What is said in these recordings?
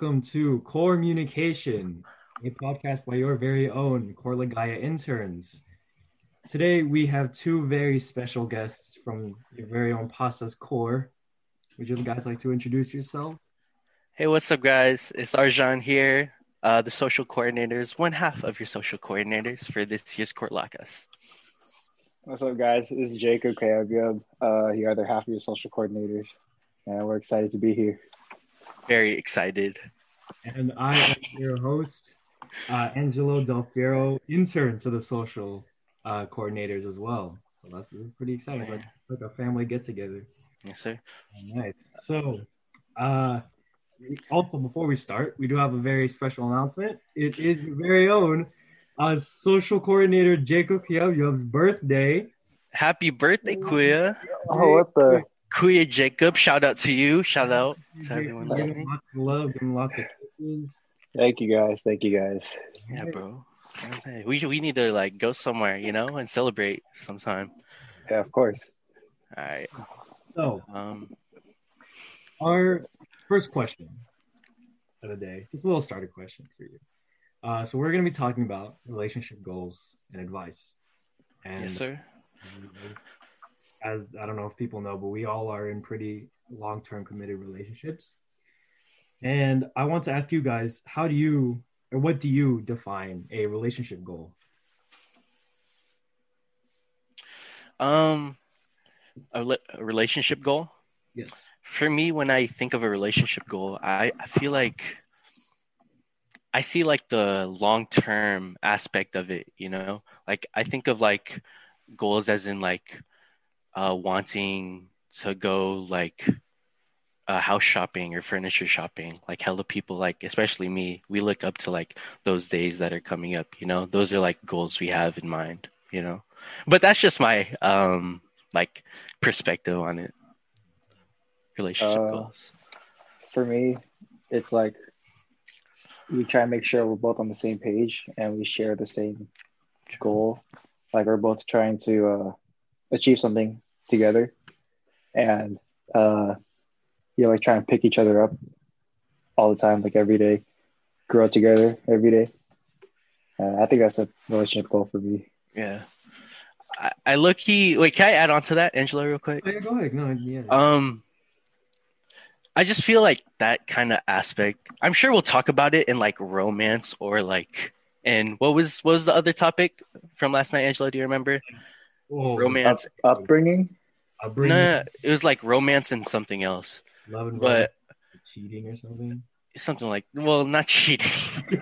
Welcome to Core Communication, a podcast by your very own Core Ligaya interns. Today we have two very special guests from your very own Pastas Core. Would you guys like to introduce yourself? Hey, what's up, guys? It's Arjon here, uh, the social coordinators, one half of your social coordinators for this year's Court Lacas. What's up, guys? This is Jacob Kayabyub, uh, the other half of your social coordinators, and we're excited to be here. Very excited. And I am your host, uh, Angelo Del Fiero, intern to the social uh, coordinators as well. So that's this is pretty exciting. It's like, like a family get together. Yes, sir. Nice. So, uh, also before we start, we do have a very special announcement. It is your very own uh, social coordinator Jacob Kiavyov's birthday. Happy birthday, Kuya. Oh, what the? Kuya Jacob, shout out to you. Shout out to everyone listening. lots of love, give him lots of kisses. Thank you, guys. Thank you, guys. Yeah, bro. We we need to like go somewhere, you know, and celebrate sometime. Yeah, of course. All right. So, Um, our first question of the day, just a little starter question for you. Uh, so we're going to be talking about relationship goals and advice. And yes, sir. As I don't know if people know, but we all are in pretty long term committed relationships. And I want to ask you guys, how do you or what do you define a relationship goal? Um, a, li- a relationship goal. Yes. for me when i think of a relationship goal i, I feel like i see like the long term aspect of it you know like i think of like goals as in like uh wanting to go like uh, house shopping or furniture shopping like hella people like especially me we look up to like those days that are coming up you know? Those are like goals we have in mind you know? But that's just my um like perspective on it. Relationship Uh, goals. For me, it's like we try and make sure we're both on the same page and we share the same goal. Like we're both trying to uh, achieve something together, and uh, you know, like trying to pick each other up all the time, like every day, grow together every day. Uh, I think that's a relationship goal for me. Yeah. I, I look he wait, can I add on to that, Angelo, real quick? Oh, yeah, go ahead. No, yeah. Um I just feel like that kind of aspect. I'm sure we'll talk about it in like romance or like and what was what was the other topic from last night, Angelo? Do you remember? Oh, Romance. Up, upbringing. I'll No, bring no, no, it was like romance and something else. love and But cheating or something. something like well, not cheating.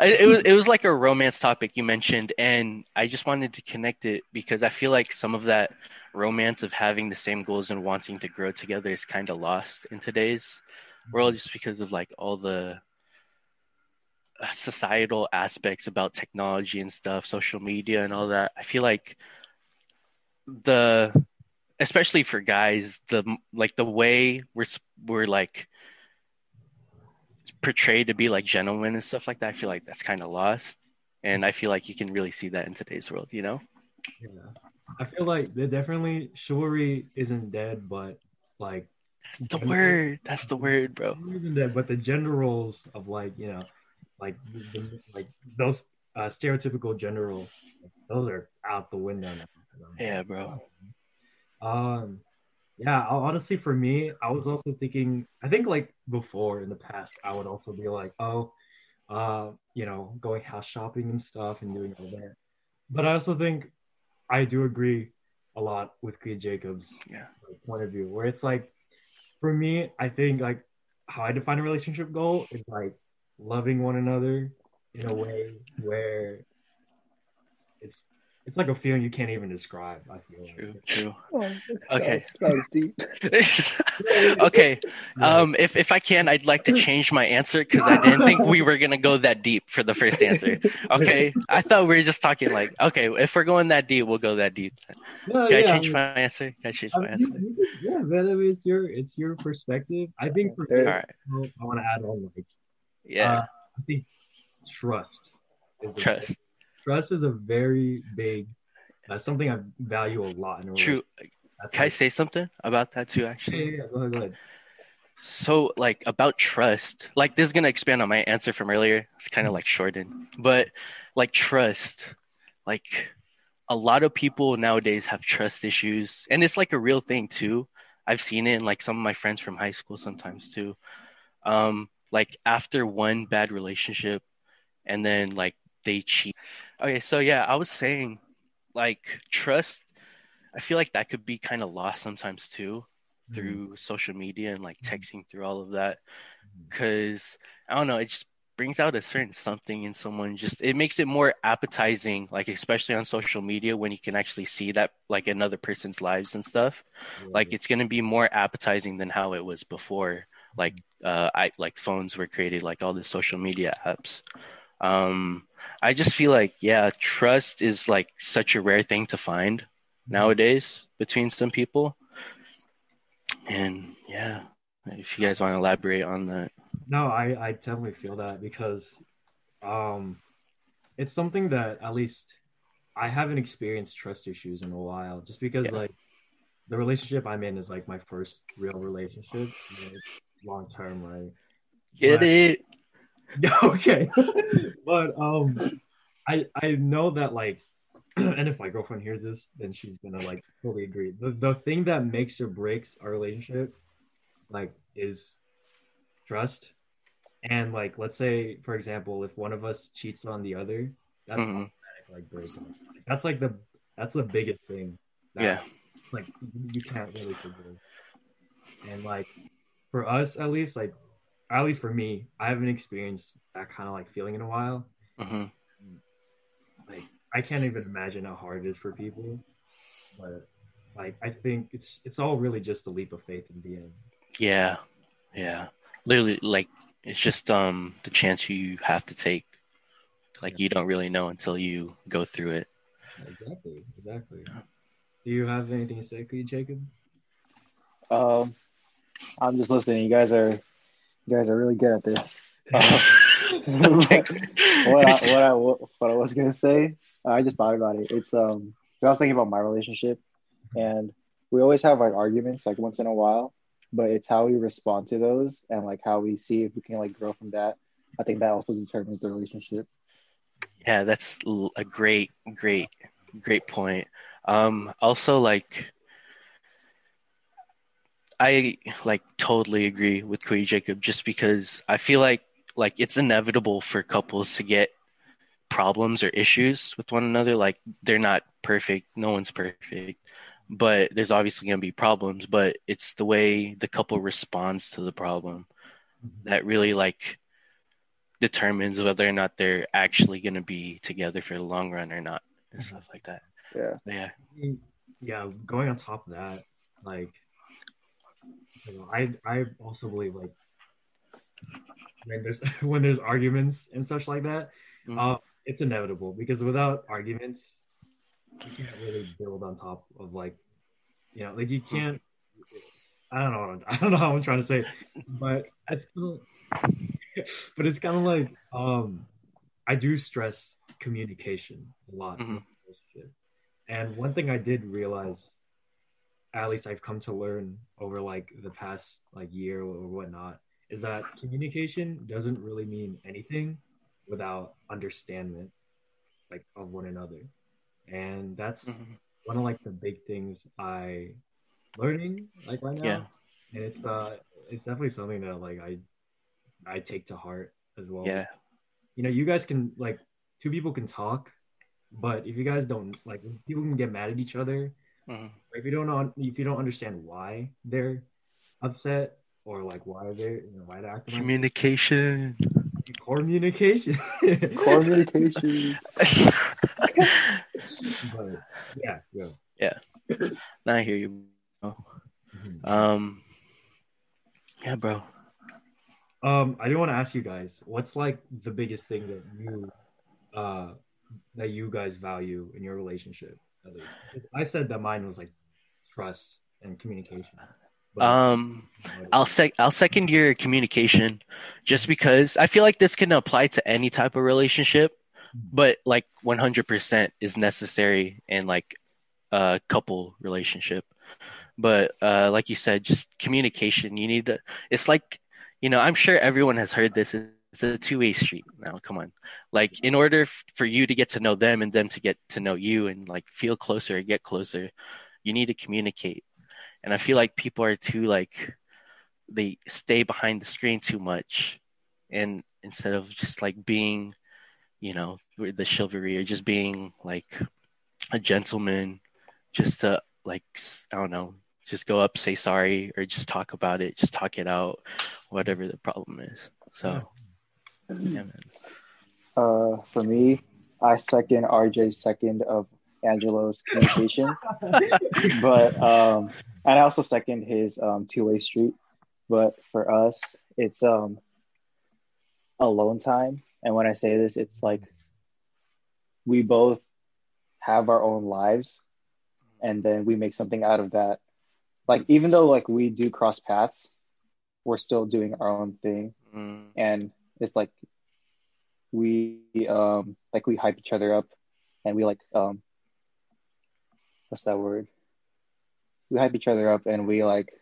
It was it was like a romance topic you mentioned, and I just wanted to connect it because I feel like some of that romance of having the same goals and wanting to grow together is kind of lost in today's world, just because of like all the uh, societal aspects about technology and stuff, social media and all that. I feel like the especially for guys the like the way we're we're like portrayed to be like gentlemen and stuff like that i feel like that's kind of lost and i feel like you can really see that in today's world you know Yeah. I feel like they definitely chivalry isn't dead, but like that's the word that's the word bro dead, but the gender roles of like you know, like the, the- like those uh, stereotypical gender roles, those are out the window now. Yeah bro Um, yeah. Honestly, for me, I was also thinking. I think like before in the past, I would also be like, oh, uh, you know, going house shopping and stuff and doing all that. But I also think I do agree a lot with Kuya Jacobs' Yeah. like, point of view, where it's like, for me, I think like how I define a relationship goal is like loving one another in a way where it's it's like a feeling you can't even describe. I feel like. true true Oh, Okay. that was, deep. okay um if if i can i'd like to change my answer because i didn't think we were gonna go that deep for the first answer okay i thought we were just talking like okay if we're going that deep we'll go that deep No, can i yeah, change I mean- my answer can i change I my mean, you- answer yeah, man, I mean, it's your it's your perspective. I think for me, All right I want to add on like yeah uh, I think trust is a- trust trust is a very big uh, something I value a lot in a true. That's Can I say something about that too? Actually, yeah, yeah, go ahead, go ahead. So, like about trust, like this is gonna expand on my answer from earlier. It's kind of like shortened, but like trust, like a lot of people nowadays have trust issues, and it's like a real thing too. I've seen it in like some of my friends from high school sometimes too. Um, like after one bad relationship, and then like they cheat. Okay, so yeah, I was saying, like trust. I feel like that could be kind of lost sometimes too through mm-hmm. social media and like texting through all of that because i don't know it just brings out a certain something in someone just it makes it more appetizing like especially on social media when you can actually see that like another person's lives and stuff yeah. like it's going to be more appetizing than how it was before like uh i like phones were created like all the social media apps um i just feel like yeah trust is like such a rare thing to find mm-hmm. nowadays between some people and yeah, if you guys want to elaborate on that. No, I, I definitely feel that because um it's something that at least I haven't experienced trust issues in a while just because yeah. like the relationship I'm in is like my first real relationship. long term, right? Get but, it. Okay. but um I I know that like and if my girlfriend hears this, then she's gonna like totally agree. The the thing that makes or breaks our relationship, like, is trust. And like, let's say, for example, if one of us cheats on the other, that's mm-hmm. like breaking. That's like the that's the biggest thing. That, yeah. Like you can't really forgive. And like for us, at least, like at least for me, I haven't experienced that kind of like feeling in a while. Mm-hmm. Like I can't even imagine how hard it is for people. But like I think it's it's all really just a leap of faith in the end. Yeah. Yeah. Literally like it's just um the chance you have to take. Like yeah. you don't really know until you go through it. Exactly. Exactly. Do you have anything to say, Jacob? Um I'm just listening. You guys are you guys are really good at this. what, I, what I what I was gonna say, I just thought about it. It's um, I was thinking about my relationship, and we always have like arguments like once in a while, but it's how we respond to those and like how we see if we can like grow from that. I think that also determines the relationship. Yeah, that's a great, great, great point. Um, also, like, I like totally agree with Kuya Jacob just because I feel like like it's inevitable for couples to get problems or issues with one another. Like they're not perfect. No one's perfect. But there's obviously going to be problems but it's the way the couple responds to the problem mm-hmm. that really like determines whether or not they're actually going to be together for the long run or not and mm-hmm. stuff like that. Yeah. Yeah. Yeah going on top of that like you know, i i also believe like when there's when there's arguments and such like that, mm-hmm. uh, it's inevitable because without arguments, you can't really build on top of like, you know, like you can't. I don't know. I don't know how I'm trying to say, but it's kind of, but it's kind of like um, I do stress communication a lot. Mm-hmm. And one thing I did realize, at least I've come to learn over like the past like year or whatnot, is that communication doesn't really mean anything without understanding like of one another and that's mm-hmm. one of like the big things i learning like right now yeah. and it's uh it's definitely something that like i i take to heart as well yeah you know you guys can like two people can talk but if you guys don't like people can get mad at each other mm-hmm. if you don't if you don't understand why they're upset or like why are they you know why they're acting communication like communication. Communication. But yeah yeah yeah. Now i hear you bro. Mm-hmm. um yeah bro. Um i do want to ask you guys what's like the biggest thing that you uh that you guys value in your relationship i said that mine was like trust and communication um, I'll sec I'll second your communication, just because I feel like this can apply to any type of relationship, but like 100% is necessary in like a couple relationship. but uh, like you said, just communication. You need to. It's like you know, I'm sure everyone has heard this. It's a two way street now. Come on, like in order f- for you to get to know them and them to get to know you and like feel closer get closer, you need to communicate. And I feel like people are too like they stay behind the screen too much, and instead of just like being, you know, the chivalry or just being like a gentleman, just to like I don't know, just go up, say sorry, or just talk about it, just talk it out, whatever the problem is. So, yeah. Uh, for me, I second RJ's second of Angelo's communication, but um, and I also second his um, two way street. But for us, it's um alone time, and when I say this, it's like we both have our own lives, and then we make something out of that. Like even though like we do cross paths, we're still doing our own thing, Mm, and it's like we um like we hype each other up and we like um what's that word? We hype each other up and we like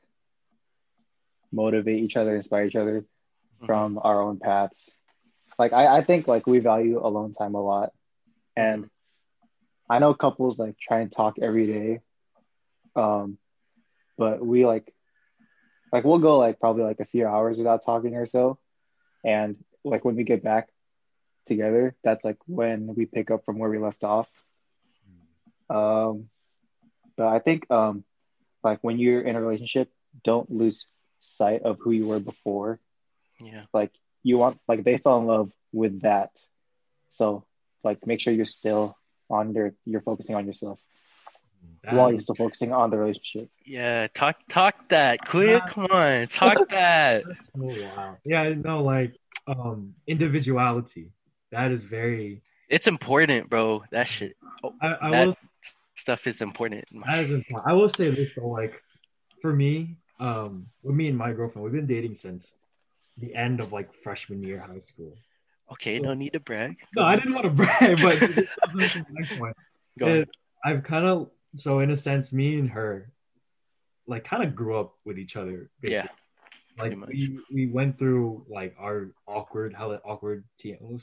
motivate each other inspire each other from our own paths. Like I, I think like we value alone time a lot. And i know couples like try and talk every day um but we like like we'll go like probably like a few hours without talking or so. And like when we get back together that's like when we pick up from where we left off um but i think um like when you're in a relationship don't lose sight of who you were before yeah, like you want like they fell in love with that so like make sure you're still on their you're focusing on yourself while you're still focusing on the relationship yeah. Talk, talk that quick. Come on, talk that. That's so wild. Yeah, no, like um individuality. That is very It's important, bro. That shit. Oh, I, I that will stuff is important. that is important. I will say this though, like for me, um with me and my girlfriend, we've been dating since the end of like freshman year high school. Okay, no need to brag. No, I didn't want to brag, but the next one. Go. I've kind of so in a sense, me and her like kind of grew up with each other. Yeah, Basically. Like we we went through like our awkward how awkward TM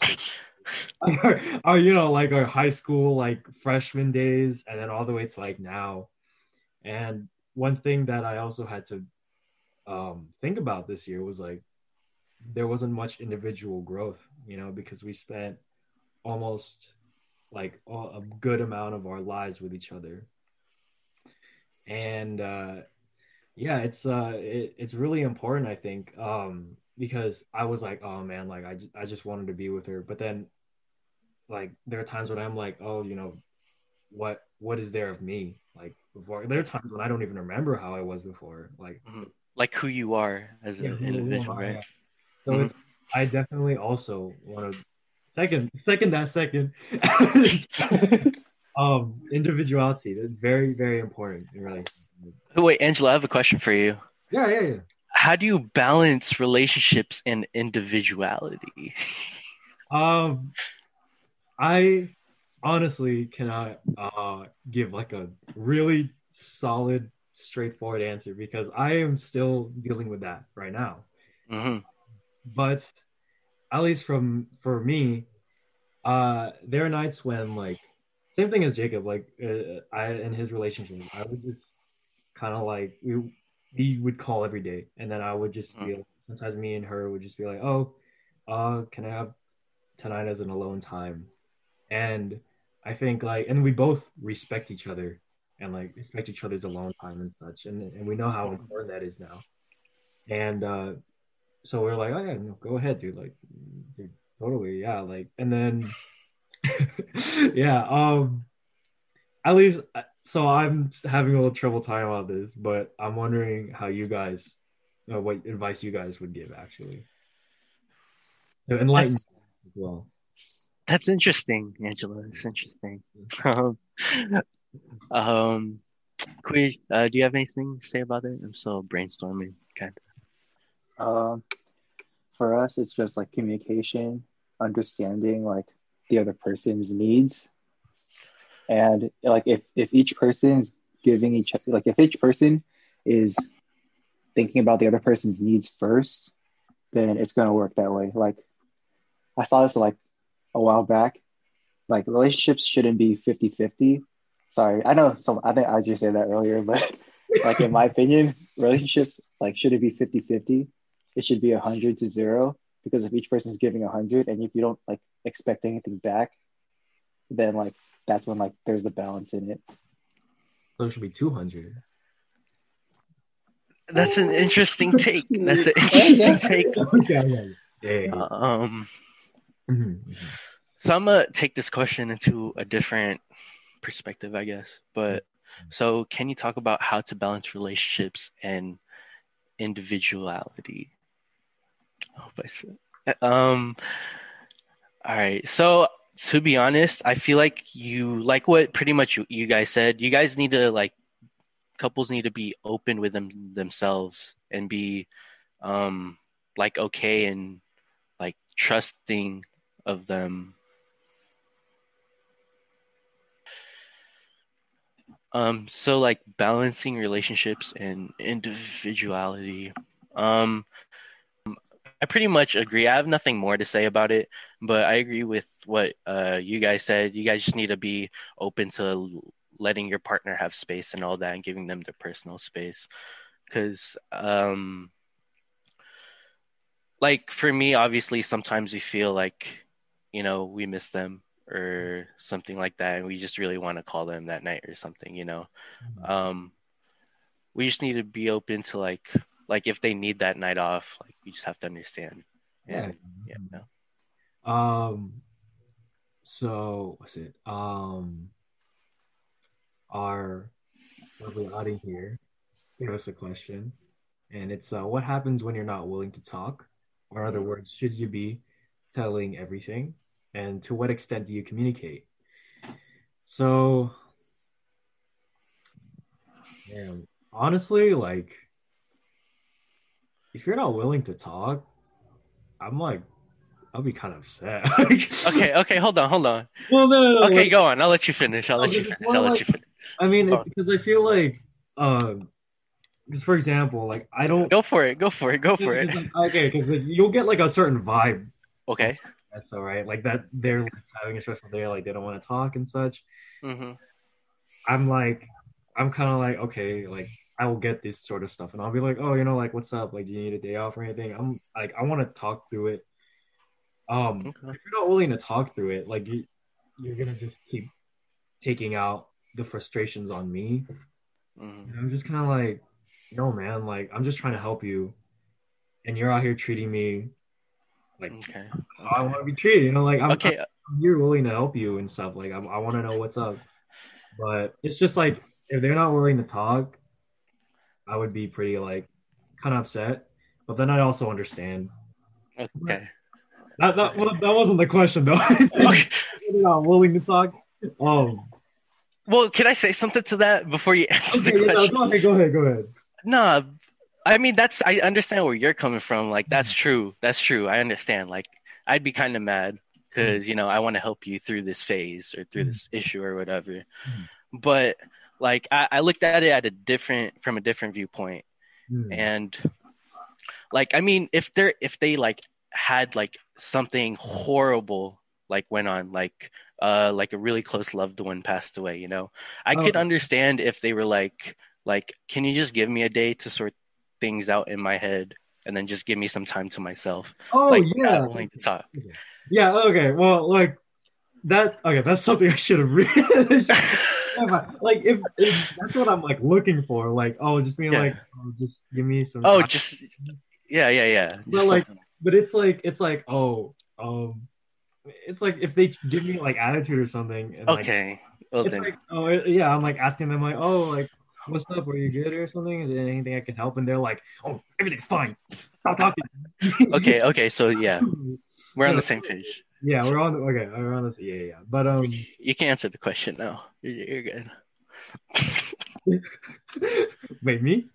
our, our you know like our high school like freshman days and then all the way to like now. And one thing that i also had to um think about this year was like there wasn't much individual growth you know because we spent almost like a a good amount of our lives with each other. And uh yeah it's uh it, it's really important i think um because i was like oh man like I, I just wanted to be with her. But then like there are times when i'm like oh you know what what is there of me? Like before there are times when i don't even remember how i was before like like who you are as yeah, an individual, right? so Mhm. it's i definitely also want to second second that second. Um individuality that's very very important in relationships wait, Angelo, I have a question for you. yeah yeah yeah How do you balance relationships and individuality? Um, I honestly cannot uh give like a really solid, straightforward answer because I am still dealing with that right now. hmm But at least from for me, uh, there are nights when like same thing as Jacob, like uh, I in his relationship, I would just kind of like we we would call every day, and then I would just be like, sometimes me and her would just be like, oh, uh, can I have tonight as an alone time? And I think like, and we both respect each other and like respect each other's alone time and such, and and we know how important that is now. And uh, so we're like, oh yeah, no, go ahead, dude. Like, dude, totally, yeah. Like, and then, yeah. Um, at least, so I'm having a little trouble talking about this, but I'm wondering how you guys, uh, what advice you guys would give actually, to enlighten That's- as well. That's interesting, Angelo. It's interesting. Um, um, Queer, uh, do you have anything to say about it? I'm still brainstorming, kind of. Um, for us, it's just like communication, understanding like the other person's needs, and like if if each person is giving each like if each person is thinking about the other person's needs first, then it's gonna work that way. Like I saw this like a while back. Like relationships shouldn't be 50-50. Sorry, I know some I think I just said that earlier, but like in my opinion, relationships like shouldn't be 50-50. It should be 100 to 0 because if each person is giving 100 and if you don't like expect anything back, then like that's when like there's the balance in it. So it should be 200. That's an interesting take. That's an interesting take. yeah, yeah, yeah. Um, Mhm, mhm. so I'm gonna take this question into a different perspective, I guess. But so, can you talk about how to balance relationships and individuality? I hope I said. Um. All right. So to be honest, I feel like you like what pretty much you, you guys said. You guys need to like couples need to be open with them themselves and be um like okay and like trusting of them um so like balancing relationships and individuality um i pretty much agree. I have nothing more to say about it but i agree with what uh you guys said. You guys just need to be open to letting your partner have space and all that and giving them their personal space. Because um like for me obviously sometimes we feel like you know we miss them or something like that and we just really want to call them that night or something you know? Um we just need to be open to like like if they need that night off like you just have to understand and yeah, no. Um. So what's it? Um. Our lovely audience here gave us a question, and it's uh, what happens when you're not willing to talk? Or in other words, should you be telling everything? And to what extent do you communicate? So, man, honestly, like, if you're not willing to talk, I'm like, I'll be kind of upset. okay okay hold on hold on Well, no, no, no. okay like, go on i'll let you finish i'll let you finish i'll let you finish I mean, Oh. because I feel like, um, because for example, like I don't. go for it go for it go for it Okay, because like, you'll get like a certain vibe. okay That's all right. Like that, they're like, having a stressful day. Like they don't want to talk and such. hmm I'm like, I'm kind of like, okay, like I will get this sort of stuff, and I'll be like, oh, you know, like what's up? Like, do you need a day off or anything? I'm like, I want to talk through it. Um, Okay. if you're not willing to talk through it, like you, you're gonna just keep taking out the frustrations on me. hmm And I'm just kind of like, no, man, like I'm just trying to help you, and you're out here treating me like okay how I want to be treated. You know, like I'm, okay I'm here willing to help you and stuff. Like I, I want to know what's up, but it's just like if they're not willing to talk, I would be pretty like kind of upset. But then I also understand. okay That that, well, that wasn't the question though. they're willing to talk. Um, well can i say something to that before you answer okay, the yeah, question go ahead, go ahead, go ahead. No, I mean that's I understand where you're coming from. Like that's Mm-hmm. true. That's true. I understand. Like I'd be kind of mad because you know I want to help you through this phase or through this issue or whatever. But like I, I looked at it at a different from a different viewpoint, Hmm. and like I mean if they're if they like had like something horrible like went on like uh like a really close loved one passed away you know i could Oh. understand if they were like like can you just give me a day to sort things out in my head and then just give me some time to myself Oh like yeah, not to talk yeah. Okay, well, like that. Okay, that's something I should have really. like if, if that's what I'm like looking for, like oh, just being Yeah. like, oh, just give me some. oh just yeah yeah yeah But, Just like, something- but it's like it's like oh, um, it's like if they give me like attitude or something. And, like, okay well it's then like oh yeah, I'm like asking them like oh like what's up? Are you good or something? Is there anything I can help? And they're like oh everything's fine. Stop talking. okay okay so yeah we're on the same page Yeah, we're on. Okay, we're on this. Yeah, yeah, yeah. But um, you can answer the question now you're, you're good wait, me?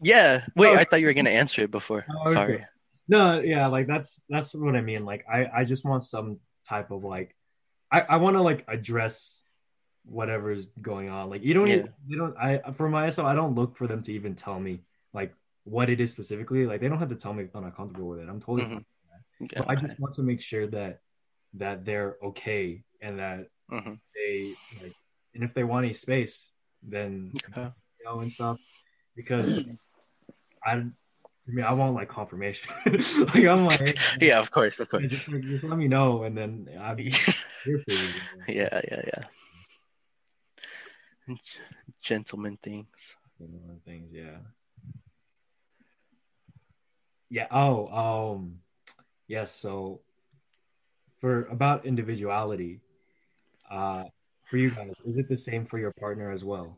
yeah wait Oh. i thought you were gonna answer it before Oh, okay. sorry No, yeah, like that's that's what I mean. Like I I just want some type of like I I want to like address whatever's going on. Like you don't, Yeah. even, you don't. I for myself, I don't look for them to even tell me like what it is specifically. Like they don't have to tell me if I'm not comfortable with it. I'm totally. Mhm. Yeah, I just want to make sure that that they're okay and that Mhm. they like, and if they want any space, then Okay. you know and stuff. Because I, I mean, I want like confirmation. like I'm like, hey, yeah, of course, of course. just, like, just let me know, and then I'm here for you. yeah, yeah, yeah. G- Gentleman things. You know, and things, yeah. Yeah. Oh, um, yes. So, for about individuality, uh, for you guys, is it the same for your partner as well?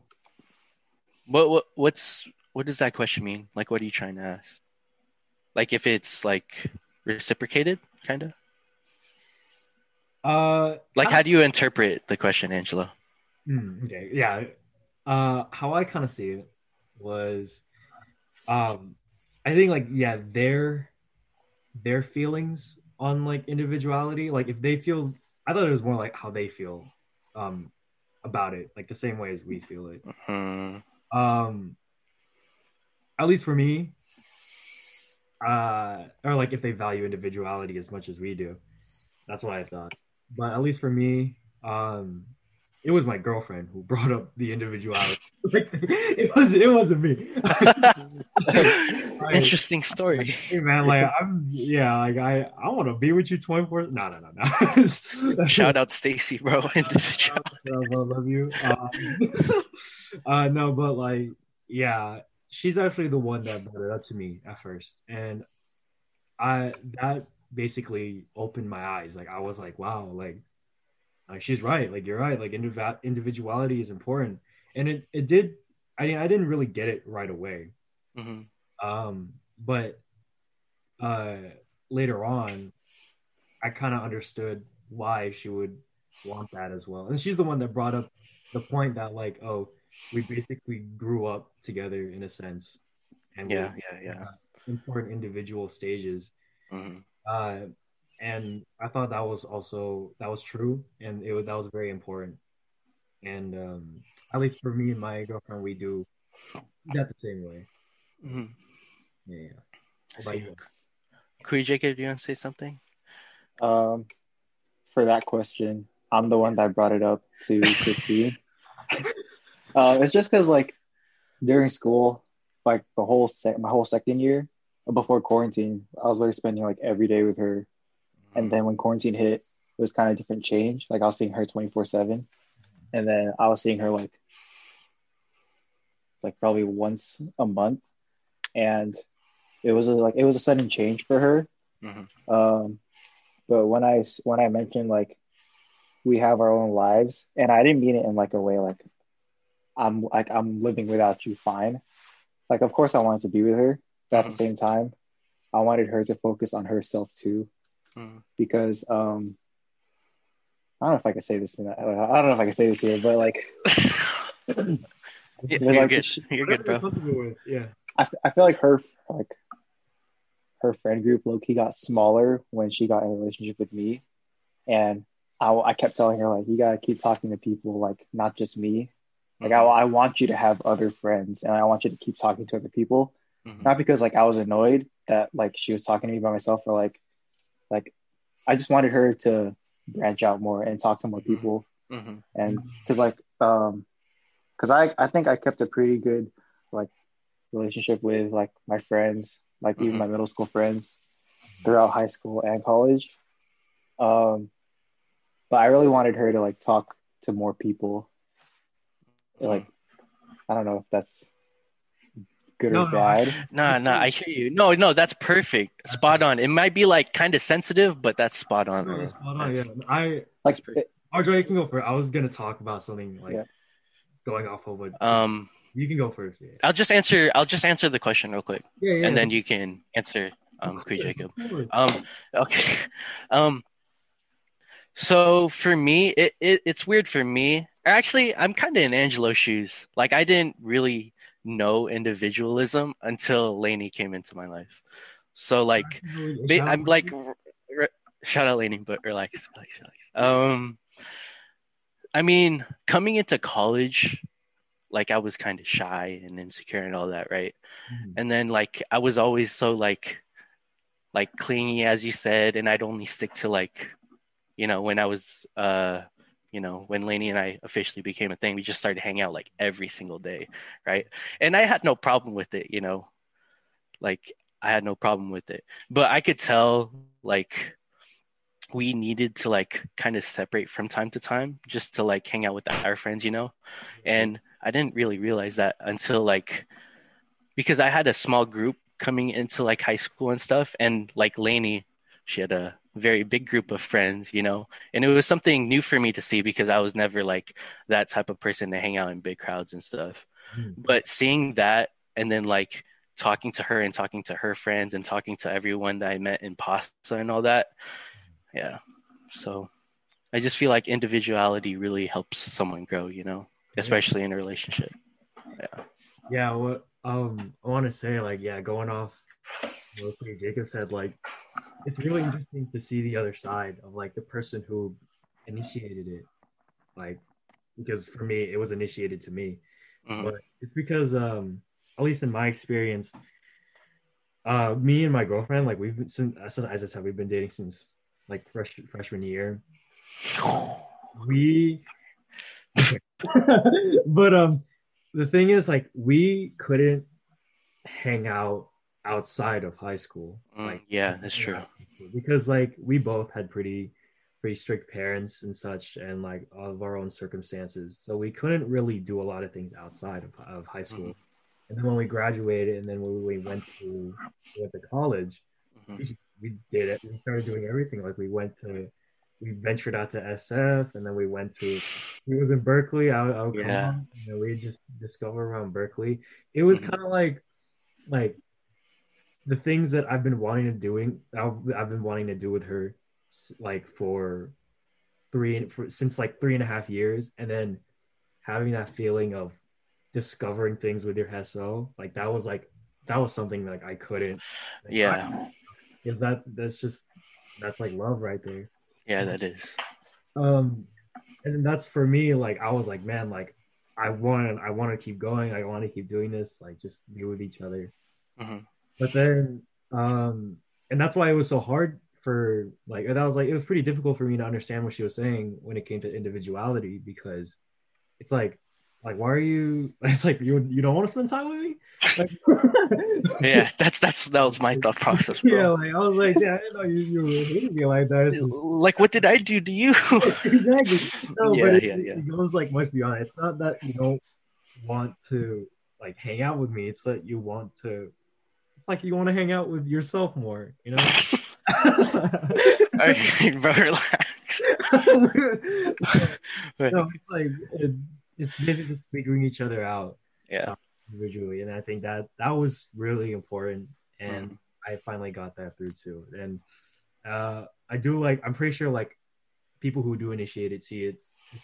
What what what's what does that question mean? Like, what are you trying to ask? Like, if it's like reciprocated, kind of. Uh, Like, how do you interpret the question, Angelo? Hmm, okay, yeah. Uh, how I kind of see it was, um, I think like yeah, their their feelings on like individuality, like if they feel, I thought it was more like how they feel, um, about it, like the same way as we feel it. Hmm. Um, at least for me, uh, or like if they value individuality as much as we do, that's what I thought. But at least for me, um, it was my girlfriend who brought up the individuality. like, it was it wasn't me. Interesting story. Hey man, like I'm yeah, like I I want to be with you 24. No, no, no, no. Shout out Stacy, bro. Individual. I love you. Um, uh, no, but like, yeah, she's actually the one that brought it up to me at first, and I that basically opened my eyes. Like, I was like, wow, like, like she's right. Like, you're right. Like, indiv- individuality is important, and it it did. I mean, I didn't really get it right away, hmm um, but uh, later on, I kind of understood why she would want that as well. And she's the one that brought up the point that like, oh, we basically grew up together in a sense, and Yeah, yeah, yeah. important individual stages. hmm Uh, and I thought that was also that was true, and it was that was very important. And um, at least for me and my girlfriend, we do that the same way. hmm Yeah, yeah. I What about see. you? Kuya Jacob, do you want to say something? Um, for that question, I'm the one that brought it up to Christine. uh, it's just because like during school, like the whole sec- my whole second year before quarantine, I was literally spending like every day with her. And then when quarantine hit, it was kind of different change. Like I was seeing her 24 seven, and then I was seeing her like like probably once a month, and it was a, like it was a sudden change for her. Mhm. Um, but when I when I mentioned like we have our own lives, and I didn't mean it in like a way like I'm like I'm living without you, fine. Like of course I wanted to be with her, but at Mhm. the same time, I wanted her to focus on herself too, Mhm. because um, I don't know if I can say this in that. I don't know if I can say this here, but like Yeah, you're like- good. You're good, bro. Yeah. I, I feel like her like her friend group low key got smaller when she got in a relationship with me, and I, I kept telling her like you gotta keep talking to people like not just me. Like I, I want you to have other friends, and I want you to keep talking to other people. Mhm. Not because like I was annoyed that like she was talking to me by myself, or like like I just wanted her to branch out more and talk to more people Mhm. and because like um because I I think I kept a pretty good like relationship with like my friends like even Mhm. my middle school friends throughout high school and college um but I really wanted her to like talk to more people like I don't know if that's good No, or no, bad Nah, nah, I hear you. No, no, that's perfect. Spot on. It might be like kind of sensitive, but that's spot on. No, spot on, yeah. I like That's pretty- Arjo, you can go first. I was gonna talk about something like Yeah. going off of what Um, you can go first. Yeah, I'll just answer. I'll just answer the question real quick, yeah, yeah. and then you can answer. Um, Kuya Jacob. Um, okay. Um, so for me, it, it it's weird for me. Actually, I'm kind of in Angelo's shoes. Like I didn't really know individualism until Lainey came into my life. So like, I'm like, shout out Lainey, but relax, relax, relax. Um, I mean, coming into college, like I was kind of shy and insecure and all that, right? Mhm. And then like I was always so like like clingy as you said, and I'd only stick to like, you know, when I was uh you know, when Lainey and I officially became a thing, we just started hanging out like every single day, right? And I had no problem with it, you know. Like I had no problem with it. But I could tell like we needed to like kind of separate from time to time just to like hang out with our friends, you know? And I didn't really realize that until like because I had a small group coming into like high school and stuff and like Lainey, she had a very big group of friends, you know. And it was something new for me to see because I was never like that type of person to hang out in big crowds and stuff. Mhm. But seeing that and then like talking to her and talking to her friends and talking to everyone that I met in Pasta and all that. Yeah. So I just feel like individuality really helps someone grow, you know, especially in a relationship. Yeah, Yeah. what um I want to say like yeah, going off what Jacob said, like it's really interesting to see the other side of like the person who initiated it, like because for me it was initiated to me, Mhm. but it's because um at least in my experience, uh me and my girlfriend like we've been since as I said we've been dating since like fresh freshman year. we but um the thing is like we couldn't hang out outside of high school Mm, like yeah, that's true. because like we both had pretty pretty strict parents and such and like all of our own circumstances so we couldn't really do a lot of things outside of, of high school Mhm. and then when we graduated and then when we went to went to college Mhm. we, we did it we started doing everything like we went to we ventured out to sf and then we went to we was in berkeley out, out Yeah. you know, we just discovered around berkeley it was Mhm. kind of like like the things that i've been wanting to doing i've, I've been wanting to do with her like for three for, since like three and a half years and then having that feeling of discovering things with your hesso like that was like that was something like i couldn't like, Yeah. if that that's just that's like love right there Yeah, that is. um and that's for me like i was like man like i want i want to keep going i want to keep doing this like just be with each other Mhm. but then um and that's why it was so hard for like that was like it was pretty difficult for me to understand what she was saying when it came to individuality because it's like like why are you it's like you you don't want to spend time with me like, Yeah, that's that's that was my thought process, yeah like i was like yeah i didn't know you, you hated me like that It's like- what did I do to you? exactly. No, Yeah, but it, yeah, yeah. it goes like much beyond. It's not that you don't want to like hang out with me. It's that you want to. It's like you want to hang out with yourself more. You know. Alright, bro, relax. no, it's like it, it's basically just figuring each other out Yeah. individually, and I think that that was really important, and Mhm. I finally got that through too. And uh, I do like. I'm pretty sure like people who do initiate it see it.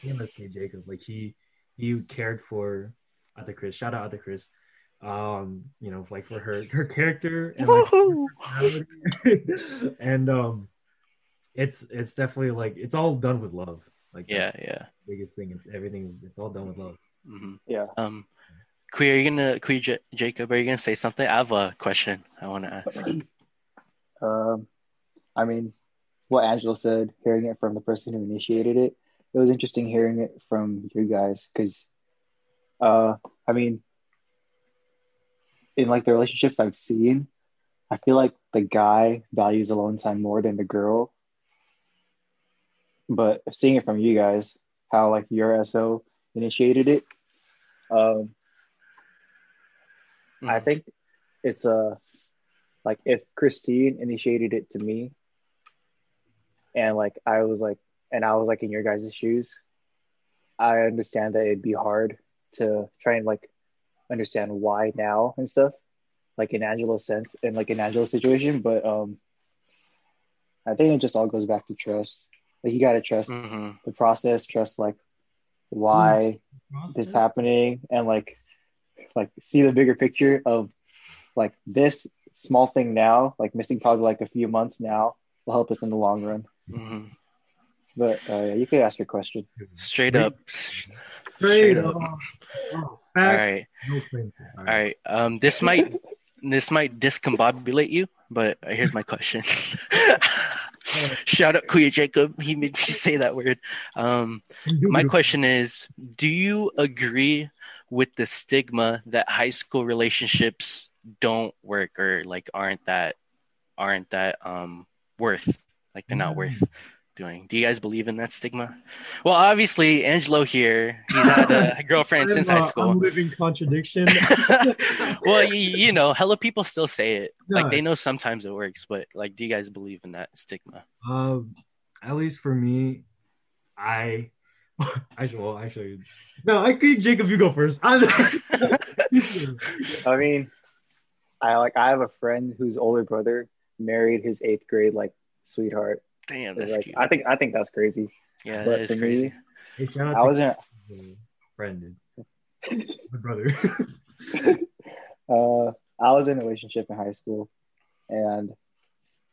Same as K. Jacob, like he he cared for Ate Chris. Shout out Ate Chris. Um, you know, like for her her character and like, and um, it's it's definitely like it's all done with love. Like Yeah, that's yeah. the biggest thing. It's everything's it's all done with love. hmm Yeah. Um, Queer, are you gonna Queer J- Jacob? Are you gonna say something? I have a question I want to ask. Um, I mean, what Angelo said, hearing it from the person who initiated it, it was interesting hearing it from you guys because, uh, I mean, in like the relationships I've seen, I feel like the guy values alone time more than the girl. But seeing it from you guys, how like your SO initiated it, um, I Mhm. think it's uh like if Christine initiated it to me and like I was like and I was like in your guys' shoes, I understand that it'd be hard to try and like understand why now and stuff. Like in Angelo's sense and like in Angelo's situation. But um I think it just all goes back to trust. Like you gotta trust Mhm. the process, trust like why this happening and like like see the bigger picture of like this small thing now like missing probably like a few months now will help us in the long run Mhm. But uh, yeah, you could ask your question. Straight up. Straight Straight up. up. Oh, all right no all right Um, this might this might discombobulate you, but here's my question. Shout out Kuya Jacob. He made me say that word. Um, my question is: Do you agree with the stigma that high school relationships don't work or like aren't that aren't that um worth like they're not worth doing? Do you guys believe in that stigma? Well, obviously, Angelo here, he's had a girlfriend since high I'm, uh, school. I'm living contradiction. well, you, you know, hella people still say it. No. Like they know sometimes it works, but like, do you guys believe in that stigma? Um, at least for me, I actually, well, actually, no, I could Jacob. You go first. I, I mean, I like I have a friend whose older brother married his eighth grade like sweetheart. Damn, that's like, cute. I think I think that's crazy. Yeah, but that is crazy. me, hey, shout out I to wasn't. my friend, my brother. Uh, I was in a relationship in high school, and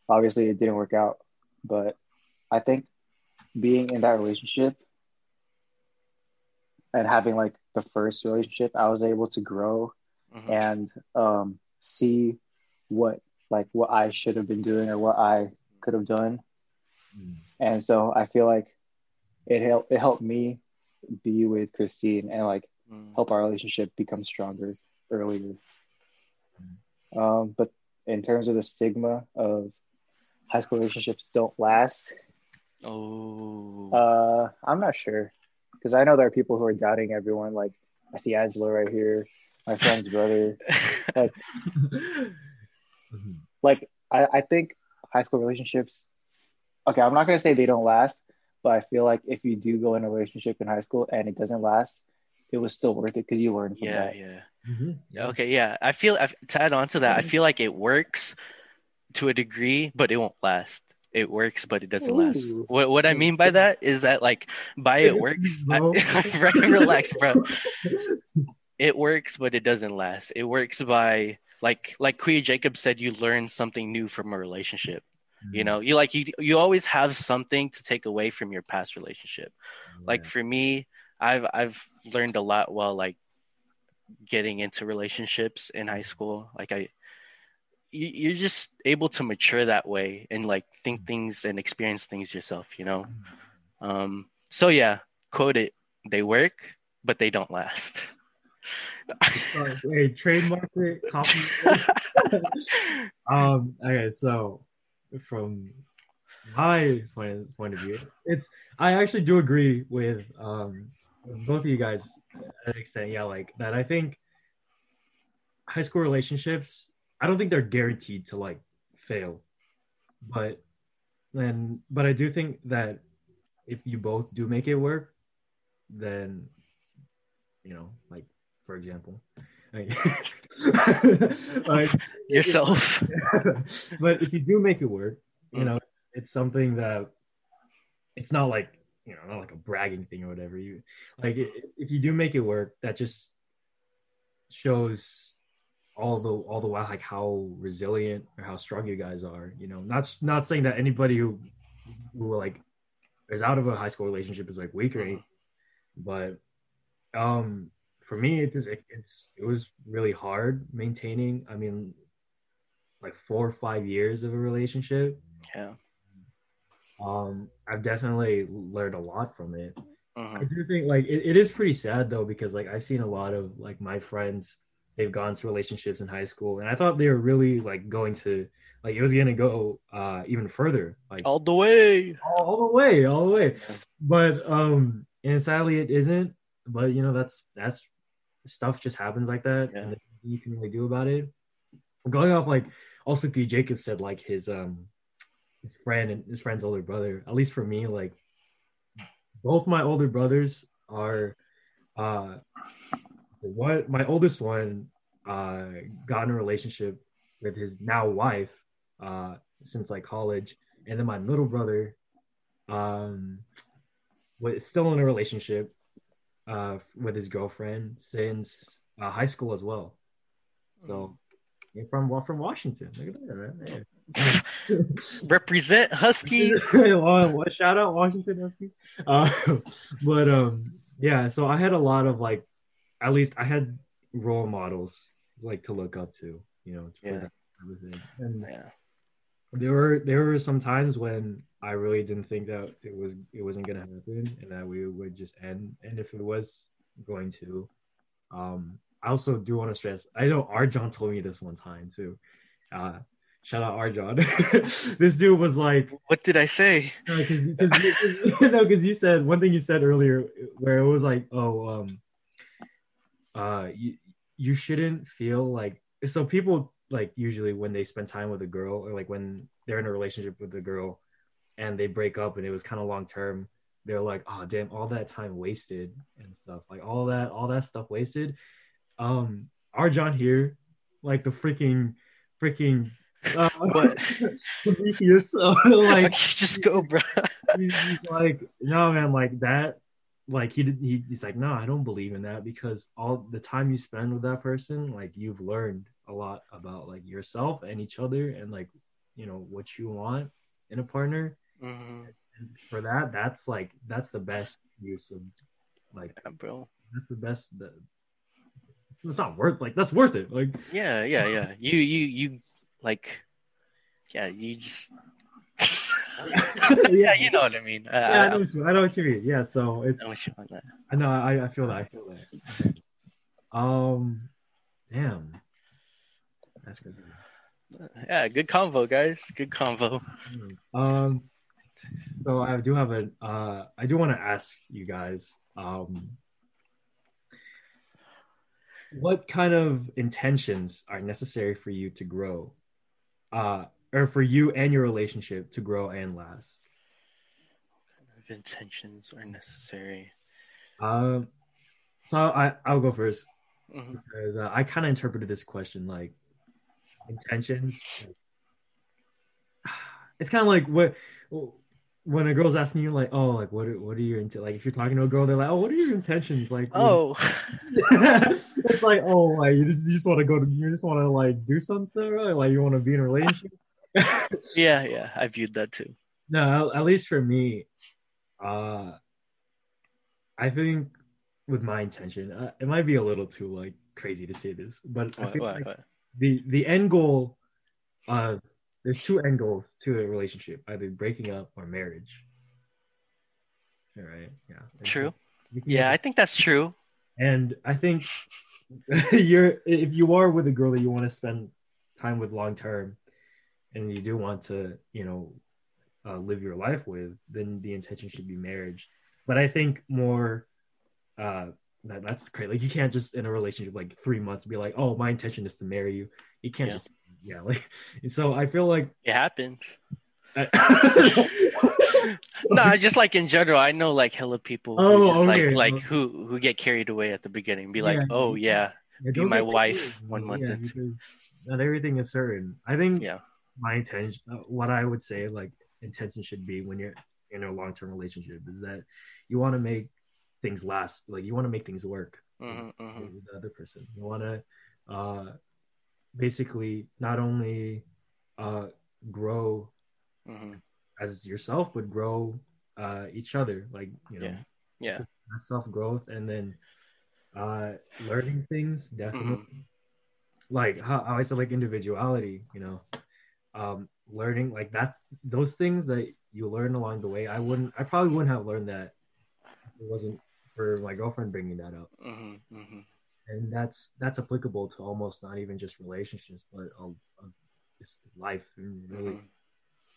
obviously it didn't work out. But I think being in that relationship and having like the first relationship, I was able to grow Mhm. and um, see what like what I should have been doing or what I could have done. And so I feel like it helped it helped me be with Christine and like Mm. help our relationship become stronger earlier. Um, but in terms of the stigma of high school relationships don't last, Oh, uh, I'm not sure because I know there are people who are doubting everyone. Like I see Angelo right here, my friend's brother. Like I, I think high school relationships. Okay, I'm not gonna say they don't last, but I feel like if you do go in a relationship in high school and it doesn't last, it was still worth it because you learned from yeah, that. yeah. Mhm. Okay, yeah. I feel I, to add on to that, I feel like it works to a degree, but it won't last. It works, but it doesn't last. What what I mean by that is that like by it works. I, right, relax, bro. It works, but it doesn't last. It works by like like Kuya Jacob said, you learn something new from a relationship. You know, you like you you always have something to take away from your past relationship. Like for me, I've I've learned a lot while like getting into relationships in high school. Like I, you, you're just able to mature that way and like think things and experience things yourself. You know. Um. So yeah, quote it. They work, but they don't last. Hey, trademark it, um. Okay, so from my point point of view, it's, it's I actually do agree with um both of you guys to an extent. Yeah, like that. I think high school relationships. I don't think they're guaranteed to like fail, but then but I do think that if you both do make it work, then you know, like for example, like, like Yourself. but if you do make it work, you Mm. know, it's, it's something that it's not like you know, not like a bragging thing or whatever. You like if you do make it work, that just shows all the all the while like how resilient or how strong you guys are. You know, not not saying that anybody who who like is out of a high school relationship is like weak or anything, but um for me it just it, it's it was really hard maintaining. I mean, like four or five years of a relationship. Yeah. Um, I've definitely learned a lot from it. I Mhm. do think like it, it is pretty sad though because like I've seen a lot of like my friends they've gone to relationships in high school and I thought they were really like going to like it was gonna go uh even further like all, All the way. all the way all the way but um and sadly it isn't but you know that's that's stuff just happens like that Yeah. and you can really do about it. Going off like also P Jacob said like his um his friend and his friend's older brother at least for me like both my older brothers are uh what my oldest one uh got in a relationship with his now wife uh since like college. And then my middle brother um was still in a relationship uh with his girlfriend since uh, high school as well so you're from well, from Washington look at that there Represent Huskies. shout out Washington Huskies. Uh, but um, yeah. So I had a lot of like, at least I had role models like to look up to. You know, Yeah. that type of thing. And Yeah. There were there were some times when I really didn't think that it was it wasn't gonna happen and that we would just end. And if it was going to, um, I also do want to stress. I know Arjon told me this one time too. Uh, shout out Arjon. this dude was like, What did I say? no, because no, because you said one thing you said earlier where it was like, oh, um, uh, you you shouldn't feel like so people like usually when they spend time with a girl or like when they're in a relationship with a girl and they break up and it was kind of long term, they're like, oh damn, all that time wasted and stuff like all that all that stuff wasted. Um, Arjon here, like the freaking freaking. Uh, What? Prometheus, uh, like just go, bro. like, no, man, like that. Like he, he, he's like, no, I don't believe in that because all the time you spend with that person, like you've learned a lot about like yourself and each other and like, you know, what you want in a partner. Mhm. And for that, that's like, that's the best use of, like, Yeah, bro. that's the best. The, it's not worth like that's worth it. Like, Yeah, yeah, yeah. You, you, you, like, yeah, you just. yeah, you know what I mean. Uh, yeah, I I, know, what you, I know what you mean. Yeah, so it's. I know what you want that. I know. I, I feel that. I feel that. Um, damn, that's good. Yeah, good convo, guys. Good convo. Um, so I do have a. Uh, I do want to ask you guys. Um, what kind of intentions are necessary for you to grow, uh, or for you and your relationship to grow and last? What kind of intentions are necessary. Um, so I I'll go first. Mhm. because uh, I kind of interpreted this question like intentions. It's kind of like what when a girl's asking you like, oh, like what are, what are your into like if you're talking to a girl, they're like, oh, what are your intentions? Like, Oh, it's like oh, like you just, you just want to go to you just want to like do something, right? Like you want to be in a relationship. yeah, yeah. I viewed that too. No, at, least for me, uh, I think with my intention, uh, it might be a little too like crazy to say this, but I feel what, like what? The the end goal, uh, there's two end goals to a relationship: either breaking up or marriage. All right, yeah, True. so you can Yeah, I think that's true. and I think you're if you are with a girl that you want to spend time with long term, and you do want to, you know, uh, live your life with, then the intention should be marriage. But I think more, uh, that, that's great. Like you can't just in a relationship like three months be like, oh, my intention is to marry you. You can't Yeah. just yeah. Like so, I feel like. It happens. I- no, just like in general, I know like hella people who Oh, just okay. like like who who get carried away at the beginning, be like, Yeah. oh yeah, Yeah, be my wife one month Yeah, into. Not everything is certain. I think yeah, my intention, uh, what I would say, like intention should be when you're in a long term relationship is that you want to make things last. Like you want to make things work hmm hmm with the other person. You want to uh, basically not only uh, grow hmm as yourself, but grow uh, each other. Like you know, Yeah. yeah, self growth and then uh learning things definitely Mm-hmm. like how, how i said like individuality you know um learning like that those things that you learn along the way i wouldn't i probably wouldn't have learned that it wasn't for my girlfriend bringing that up hmm hmm and that's that's applicable to almost not even just relationships but a, a, just life really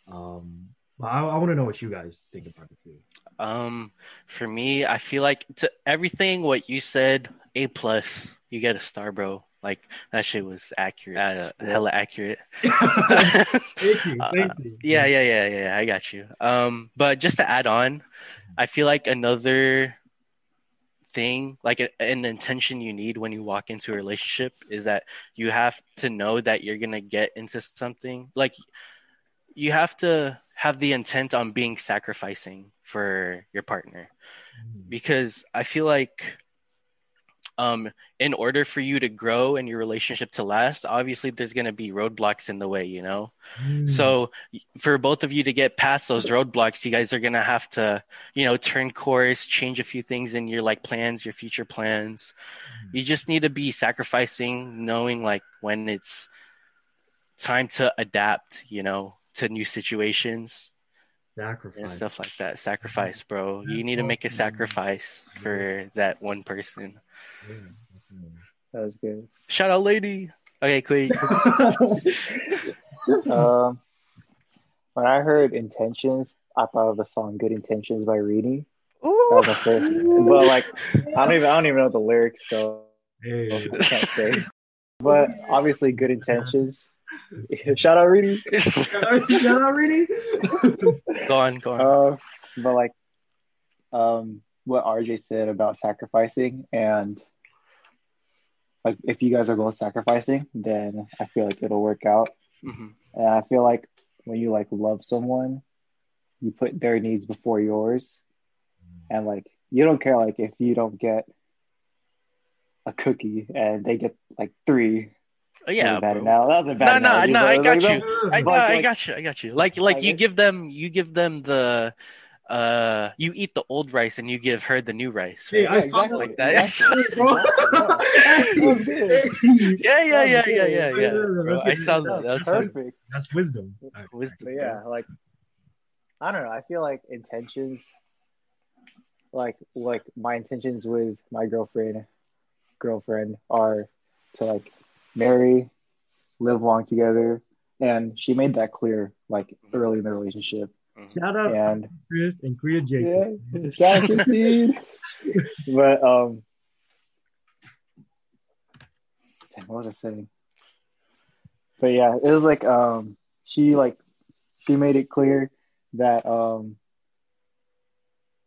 Mm-hmm. um but i, I want to know what you guys think about it too Um, for me, I feel like to everything what you said, A plus. You get a star, bro. Like that shit was accurate, uh, hella accurate. thank you Uh, thank you Yeah, yeah, yeah, yeah. I got you. Um, but just to add on, I feel like another thing, like a, an intention you need when you walk into a relationship, is that you have to know that you're gonna get into something. Like you have to have the intent on being sacrificing for your partner, mm-hmm. because I feel like um, in order for you to grow and your relationship to last, obviously there's going to be roadblocks in the way, you know? Mm. So for both of you to get past those roadblocks, you guys are going to have to, you know, turn course, change a few things in your like plans, your future plans. You just need to be sacrificing, knowing like when it's time to adapt, you know, to new situations sacrifice. and stuff like that. Sacrifice, bro. You That's need to make a sacrifice for that one person. That was good. Shout out, lady. Okay, quick. um, when I heard intentions, I thought of the song "Good Intentions" by Reedy. That was my first, but like I don't even I don't even know the lyrics, so Hey. I can't say. But obviously, good intentions. Shout out Reedy. Shout out, Reedy. go on, go on. Uh, but like, um, what RJ said about sacrificing and like if you guys are both sacrificing, then I feel like it'll work out. Mhm. And I feel like when you like love someone, you put their needs before yours, and like you don't care like if you don't get a cookie and they get like three. Oh, yeah, That bad bro. anal- that was a No, bad no, analogy, no, but, I got that- you. I, But, I got you. I got you. Like, like Like you give them, you give them the, uh, you eat the old rice and you give her the new rice. Right? I saw exactly. Like that. Exactly, bro. That was good. Yeah, yeah, yeah, yeah, yeah, yeah. Bro, I saw that. That was fun. Perfect. That's wisdom. Alright. Wisdom. But yeah, like I don't know. I feel like intentions, like like my intentions with my girlfriend, girlfriend are to like marry, live long together, and she made that clear like early in the relationship. Shout out Ate Chris and Kuya Jacob. yeah, shout out to Steve. But um, damn, what was I saying? But yeah, it was like um, she like she made it clear that um,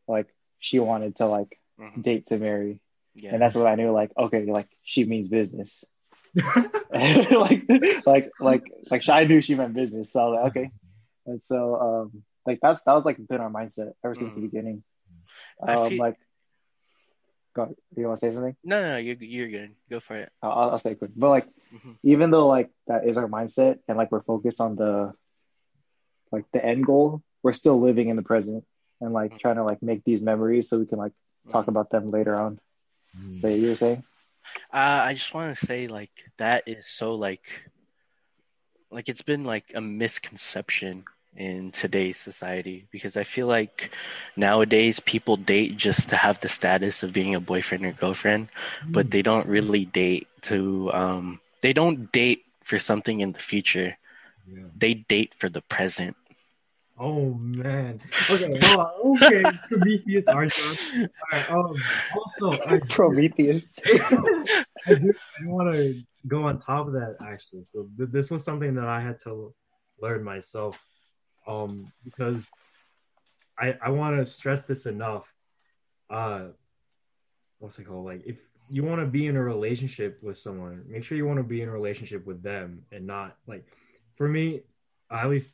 like she wanted to like Mhm. date to marry, Yeah. and that's what I knew. Like, okay, like she means business. like, like, like, like I knew she meant business. So I was like, okay, and so um, like that that was like been our mindset ever since the Mhm. beginning. I Um, feel- like, go. You want to say something? No, no, you're you're good. Go for it. I'll, I'll say it quick. But like, Mhm. even though like that is our mindset, and like we're focused on the like the end goal, we're still living in the present and like trying to like make these memories so we can like talk Mhm. about them later on. Mm. But you were saying? Uh, I just want to say like that is so like like it's been like a misconception in today's society because I feel like nowadays people date just to have the status of being a boyfriend or girlfriend, but they don't really date to um they don't date for something in the future. Yeah. They date for the present. Oh man. Okay. Okay. Prometheus. Um. Also, I, Prometheus. I do, I want to go on top of that actually. So th- this was something that I had to learn myself, um, because I I want to stress this enough. Uh, what's it called? Like if you want to be in a relationship with someone, make sure you want to be in a relationship with them and not like, for me, at least,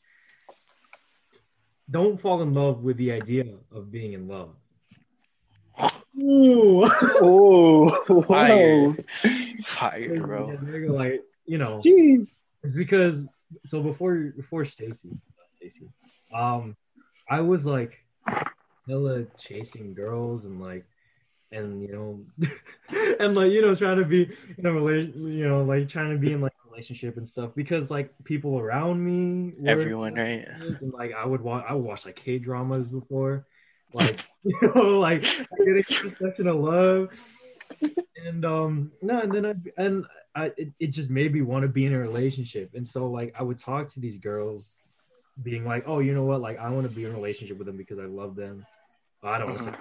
don't fall in love with the idea of being in love. Ooh. oh, Fire. whoa. Fire, bro. Yeah, like, you know, Jeez. it's because so before before Stacy, Stacy, um, I was like hella chasing girls and like and you know and like you know trying to be in a relation you know like trying to be in like a relationship and stuff because like people around me Everyone, right? and like I would watch I would watch like K dramas before like you know like getting perception of love. And um no and then I and I it, it just made me want to be in a relationship. And so like I would talk to these girls being like oh you know what? Like I want to be in a relationship with them because I love them. I don't say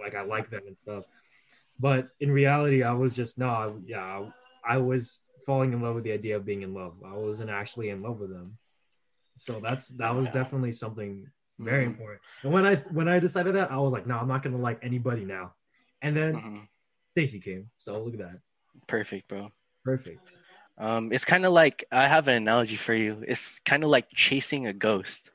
like I like them and stuff. But in reality I was just no I, yeah I, I was falling in love with the idea of being in love I wasn't actually in love with them so that's that was definitely something very Mhm. important and when I when I decided that I was like no I'm not gonna like anybody now and then Mhm. Stacy came so look at that Perfect, bro. perfect Um, it's kind of like I have an analogy for you. It's kind of like chasing a ghost.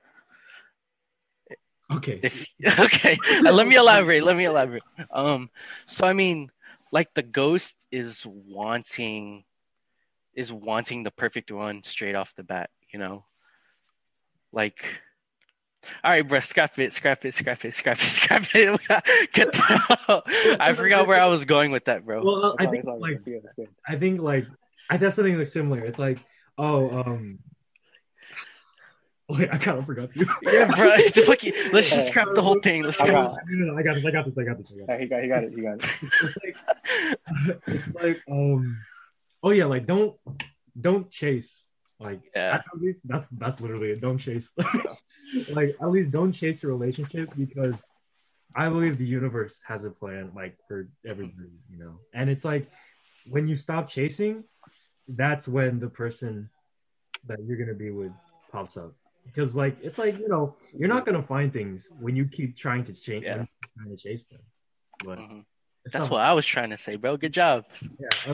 okay If okay, let me elaborate. Let me elaborate. Um, so I mean, like the ghost is wanting is wanting the perfect one straight off the bat, you know? Like all right, bro, scrap it, scrap it, scrap it, scrap it, scrap it. Get the hell. I forgot where I was going with that, bro. Well, I think like good. It's good. I think like I got something like similar. It's like oh um. Wait, I kind of forgot you. yeah, bro. It's fucking, let's just scrap the whole thing. Let's I scrap. got- No, no, no, I got this. I got this. I got this. I got this. Yeah, he got, he got it. He got it. it's like it's like um oh yeah like don't don't chase like Yeah. at least that's that's literally it don't chase like at least don't chase your relationship because i believe the universe has a plan like for everybody you know and it's like when you stop chasing that's when the person that you're gonna be with pops up because like it's like you know you're not gonna find things when you keep trying to change Yeah. trying to chase them but Mhm. It's That's not- what I was trying to say, bro. Good job. yeah.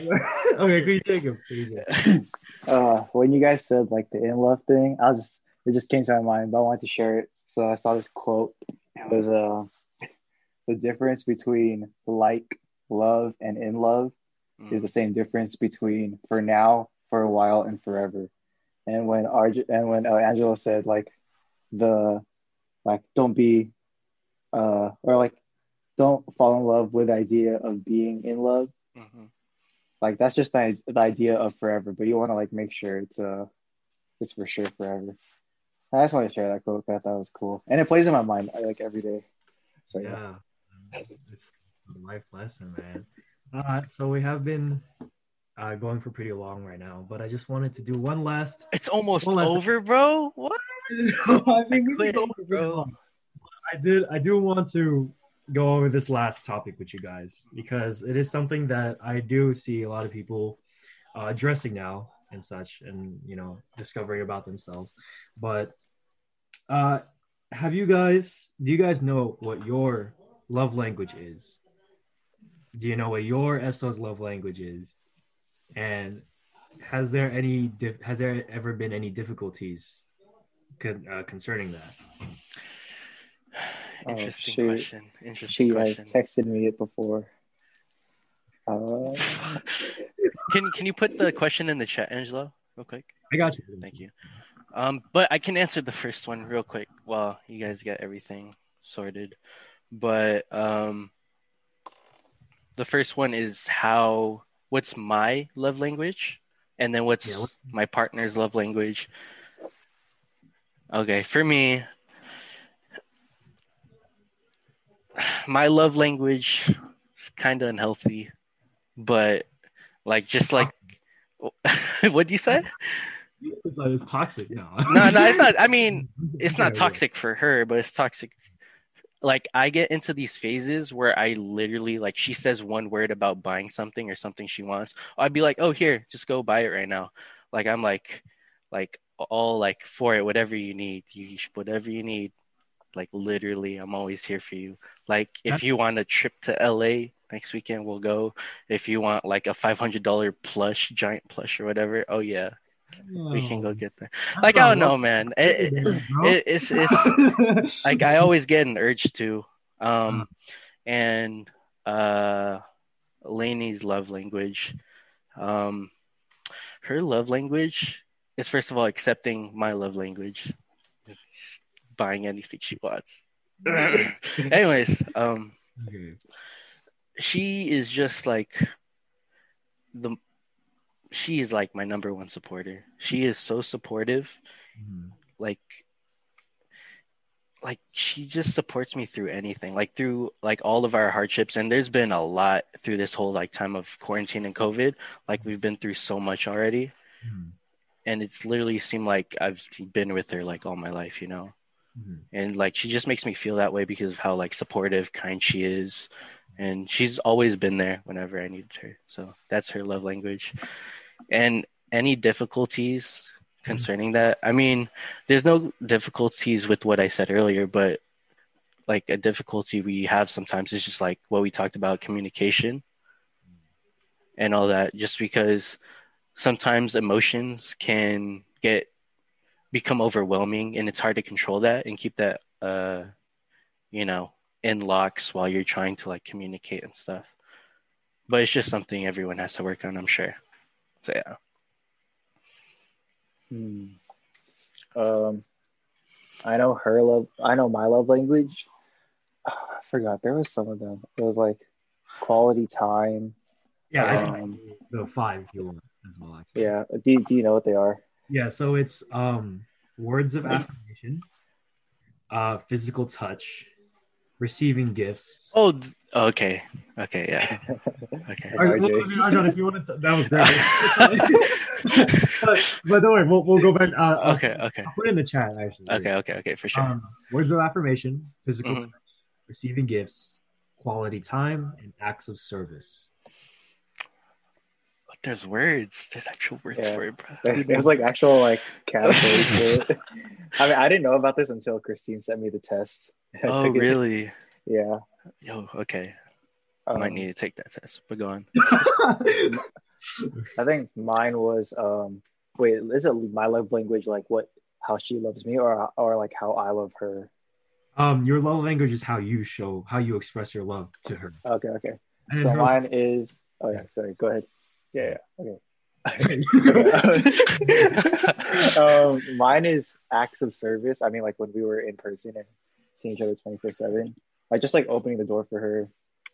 okay, could you take him? Could you take him? Uh, when you guys said like the in love thing, I was just it just came to my mind, but I wanted to share it. So I saw this quote. It was uh the difference between like, love, and in love is Mm. the same difference between for now, for a while, and forever. And when Arj and when uh, Angelo said like the like don't be uh or like don't fall in love with the idea of being in love Mhm. like that's just the, the idea of forever but you want to like make sure it's uh it's for sure forever i just want to share that quote 'cause i thought that was cool and it plays in my mind like every day so yeah, Yeah, it's a life lesson, man. Uh, so we have been uh, going for pretty long right now, but I just wanted to do one last. It's almost last- over, bro. What? I mean, we quit, can go bro. I did. I do want to go over this last topic with you guys because it is something that I do see a lot of people uh, addressing now and such, and you know, discovering about themselves. But uh, have you guys? Do you guys know what your love language is? Do you know what your SO's love language is? And has there any has there ever been any difficulties con- uh, concerning that? Oh, Interesting shoot. question. Interesting she has texted me it before uh, can can you put the question in the chat, Angelo, real quick? I got you. Thank you. Um, but I can answer the first one real quick while you guys get everything sorted. But um, the first one is how what's my love language, and then what's Yeah, what- my partner's love language. Okay, for me, my love language is kind of unhealthy, but like just like what do you say? It's, like, it's toxic. No, No, no, it's not. I mean, it's not toxic for her, but it's toxic. Like I get into these phases where I literally like she says one word about buying something or something she wants. I'd be like, "Oh, here, just go buy it right now." Like I'm like, like all like for it, whatever you need, you whatever you need. Like literally, I'm always here for you. Like if you want a trip to LA next weekend, we'll go. If you want like a five hundred dollar plush, giant plush or whatever, oh yeah, we can go get that. Like I don't know, man. It, it- it, it's it's like I always get an urge to. Um, and uh, Lainey's love language, um, her love language is first of all accepting my love language, buying anything she wants. Anyways, um, Okay. she is just like the. She is like my number one supporter. She is so supportive Mhm. like like she just supports me through anything like through like all of our hardships and there's been a lot through this whole like time of quarantine and covid like we've been through so much already Mhm. and it's literally seemed like i've been with her like all my life you know Mhm. and like she just makes me feel that way because of how like supportive kind she is. And she's always been there whenever i needed her. So that's her love language. And any difficulties concerning that? I mean there's no difficulties with what i said earlier but like a difficulty we have sometimes is just like what we talked about communication and all that. Just because sometimes emotions can get become overwhelming and it's hard to control that and keep that uh you know in locks while you're trying to like communicate and stuff but it's just something everyone has to work on, I'm sure. So yeah. Hmm. Um, I know her love. I know my love language. I forgot there was some of them. It was like quality time. Yeah, I think Um, the five if you want as well. Actually. Yeah. Do, do you know what they are? Yeah, so it's um words of affirmation, uh physical touch, receiving gifts. Oh, okay, okay, yeah, okay. Like All right, RJ. well, I mean, Arjon, if you want to, that was great. but, but don't worry, we'll, we'll go back. Uh, I'll- Okay, okay, I'll put it in the chat actually. okay, okay, okay, for sure. Um, words of affirmation, physical Mhm. touch, receiving gifts, quality time, and acts of service. But there's words. There's actual words Yeah. for it, bro. There- There's like actual like categories to it. I mean, I didn't know about this until Christine sent me the test. Oh, took it. really? Yeah. Yo, okay. I might Um, need to take that test. But go on. I think mine was um wait, is it my love language like what how she loves me or or like how I love her? um, your love language is how you show, how you express your love to her. Okay, okay. And So her- mine is oh yeah, sorry, go ahead. Yeah, yeah. Okay. um mine is acts of service. I mean like when we were in person and seeing each other 24/7. Like just like opening the door for her,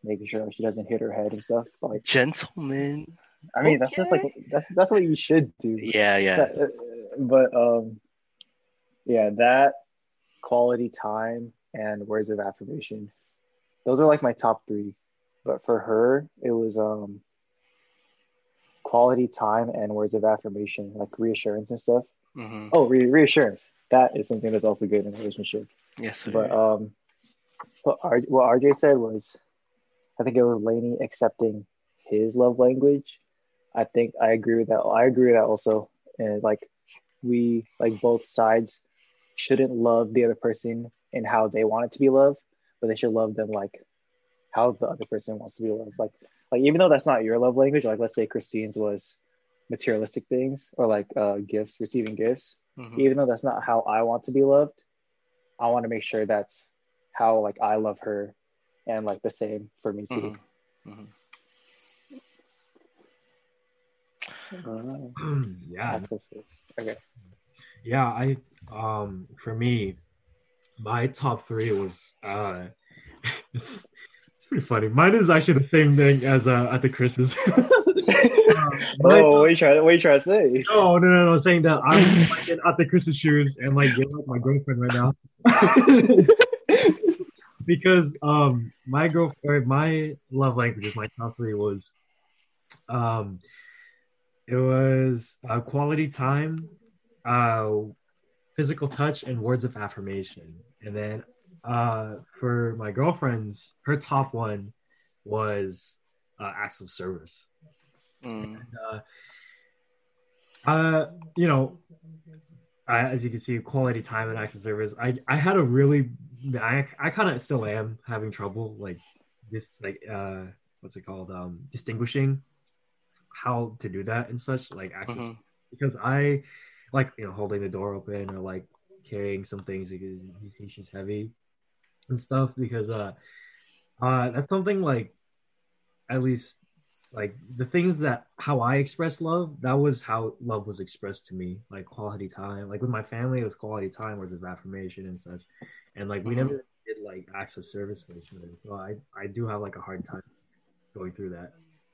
making sure she doesn't hit her head and stuff. Like gentlemen. I mean that's just like that's that's what you should do. Yeah, yeah. Uh, but um yeah that quality time and words of affirmation those are like my top three but for her it was um quality time and words of affirmation like reassurance and stuff. Hmm oh re- reassurance. That is something that's also good in a relationship. Yes, sir. but um what, R- what rj said was i think it was laney accepting his love language. I think i agree with that. I agree with that also. And like we like both sides shouldn't love the other person in how they want it to be loved but they should love them like how the other person wants to be loved. Like like even though that's not your love language like let's say christine's was materialistic things or like uh gifts receiving gifts Mhm. even though that's not how I want to be loved, I want to make sure that's how like I love her and like the same for me too. Mhm. Uh, yeah, that's so sweet. okay. yeah. I um, for me, my top three was uh, it's, it's pretty funny. Mine is actually the same thing as uh Ate Chris's. Um, Oh, what are you trying? What are you trying to say? No, no, no, no. I'm saying that I'm like in Ate Chris's shoes and like like my girlfriend right now. because um my girlfriend my love languages, my top three was um it was uh, quality time, uh physical touch and words of affirmation. And then uh for my girlfriend's her top one was uh, acts of service Mm. uh you know I, as you can see quality time and acts of service i i had a really i i kind of still am having trouble like this like uh what's it called um distinguishing how to do that and such like acts of Mhm. because i like you know holding the door open or like carrying some things because you see she's heavy and stuff because uh uh that's something like at least like the things that how I express love, that was how love was expressed to me. Like quality time. Like with my family, it was quality time, words of affirmation and such. And like we Mhm. never did like acts of service for each other. So I I do have like a hard time going through that.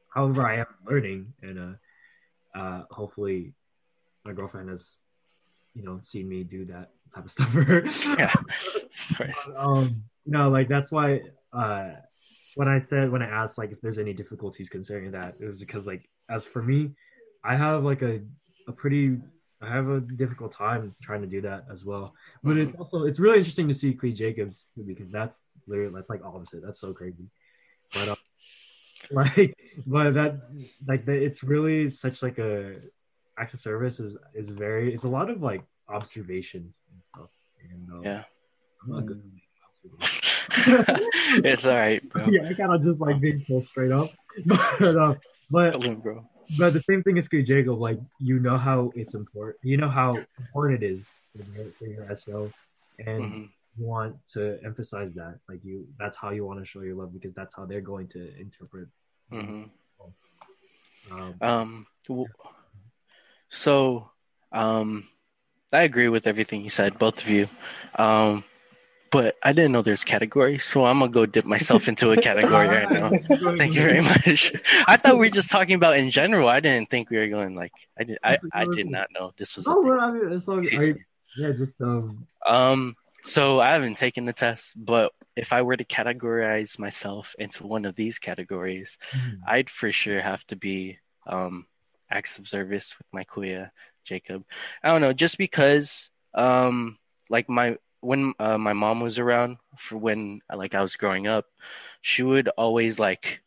However, I am learning and uh uh hopefully my girlfriend has you know seen me do that type of stuff for her. Yeah. Um no like that's why uh when i said when i asked like if there's any difficulties concerning that it was because like as for me i have like a a pretty i have a difficult time trying to do that as well. But it's also it's really interesting to see Clee jacobs because that's literally that's like opposite. That's so crazy. But uh, like but that like the, it's really such like a access service is is very it's a lot of like observations and stuff. And um, Yeah. I'm not good Mm. at observations. it's all right, bro. yeah, I kind of just like being so straight up. But uh, but bro. but the same thing is K Jacob. Like you know how it's important. You know how important it is for your, for your SO, and Mhm. you want to emphasize that. Like you, that's how you want to show your love because that's how they're going to interpret Mhm. Um, Um, w- so, um, I agree with everything you said, both of you. Um, but I didn't know there's categories, so I'm gonna go dip myself into a category right now. Thank you very much. I thought we were just talking about in general. I didn't think we were going like I did. I, I did not know this was. Oh, well, I mean, it's all, I, yeah, just um, Um, so I haven't taken the test, but if I were to categorize myself into one of these categories, I'd for sure have to be um acts of service with my kuya Jacob. I don't know, just because um like my when uh, my mom was around for when like I was growing up, she would always like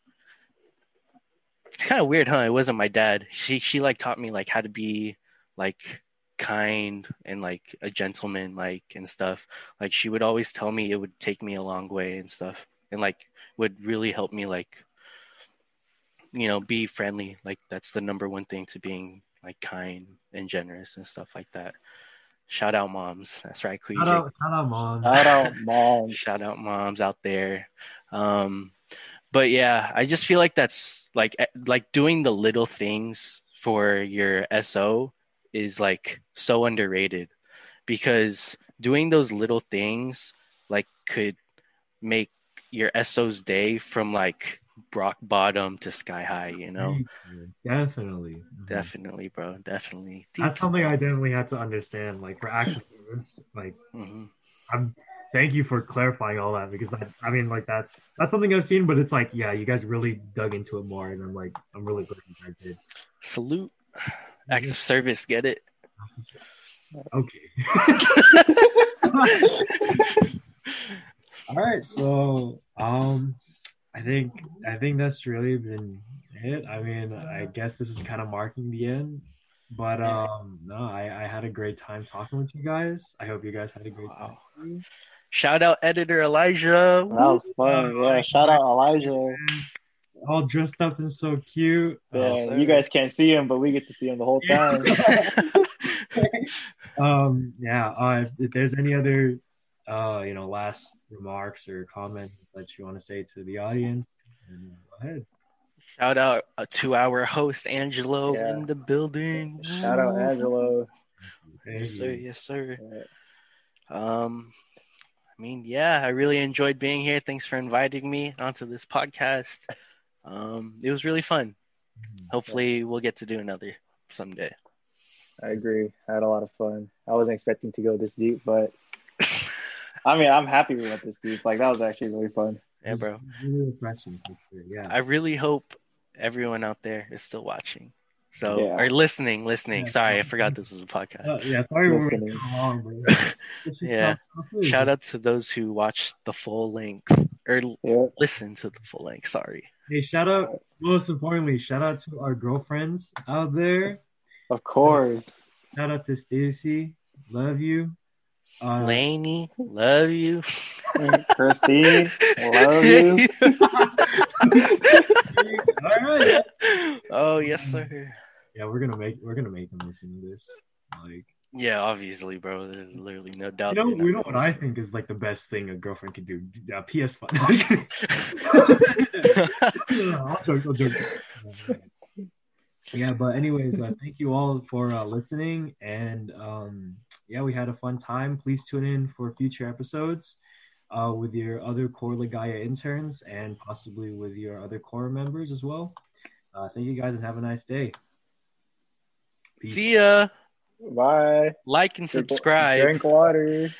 it's kind of weird, huh? It wasn't my dad. She she like taught me like how to be like kind and like a gentleman like and stuff. Like she would always tell me it would take me a long way and stuff and like would really help me like you know be friendly like that's the number one thing to being like kind and generous and stuff like that shout out moms that's right Queen shout out, shout out, mom. Shout out, mom. shout out moms out there um but yeah i just feel like that's like eh, like doing the little things for your so is like so underrated because doing those little things like could make your so's day from like rock bottom to sky high you know definitely, Mhm. definitely bro definitely Deep That's something I definitely had to understand. Like for action service, like Mhm. I'm. Thank you for clarifying all that because that, I mean, like that's that's something I've seen, but it's like, yeah, you guys really dug into it more, and I'm like, I'm really glad you guys did. salute acts of service get it Okay. All right, so um, I think I think that's really been it. I mean, I guess this is kind of marking the end, but um, no, I, I had a great time talking with you guys. I hope you guys had a great time. shout out editor elijah That was fun. Yeah, shout out Elijah. All dressed up and so cute. Yeah, Yes, sir. you guys can't see him, but we get to see him the whole time. um, yeah. Uh, if, if there's any other, uh, you know, last remarks or comments that you want to say to the audience, then go ahead. Shout out uh, to our host Angelo Yeah. in the building. Shout out Angelo. Thank Yes sir, yes sir. Yeah. Um, I mean, yeah, I really enjoyed being here. Thanks for inviting me onto this podcast. Um, it was really fun. Hopefully, we'll get to do another someday. I agree. I had a lot of fun. I wasn't expecting to go this deep, but I mean, I'm happy we went this deep. Like that was actually really fun. yeah, bro. Really refreshing sure. Yeah. I really hope everyone out there is still watching. So Yeah. or listening, listening. Yeah. Sorry, I forgot this was a podcast. Uh, yeah, sorry we're Listening. long, bro. Yeah. not- not Shout out to those who watched the full length or Yeah. listen to the full length. Sorry. Hey, shout out. Most importantly, shout out to our girlfriends out there. Of course. Shout out to Stacy. Love you. Uh, Laney, love you. Christine, love you. all right. oh yes, sir. Yeah, we're gonna make we're gonna make them listen to this. Like, Yeah, obviously, bro. There's literally no doubt. you know, they're you know what I think is like the best thing a girlfriend can do. Uh, PS5. I'll joke, I'll joke. Yeah, but anyways, uh, thank you all for uh, listening, and um, yeah, we had a fun time. Please tune in for future episodes uh, with your other Core Ligaya interns and possibly with your other core members as well. Uh, thank you guys, and have a nice day. Peace. See ya. Bye. Like and subscribe. Drink water.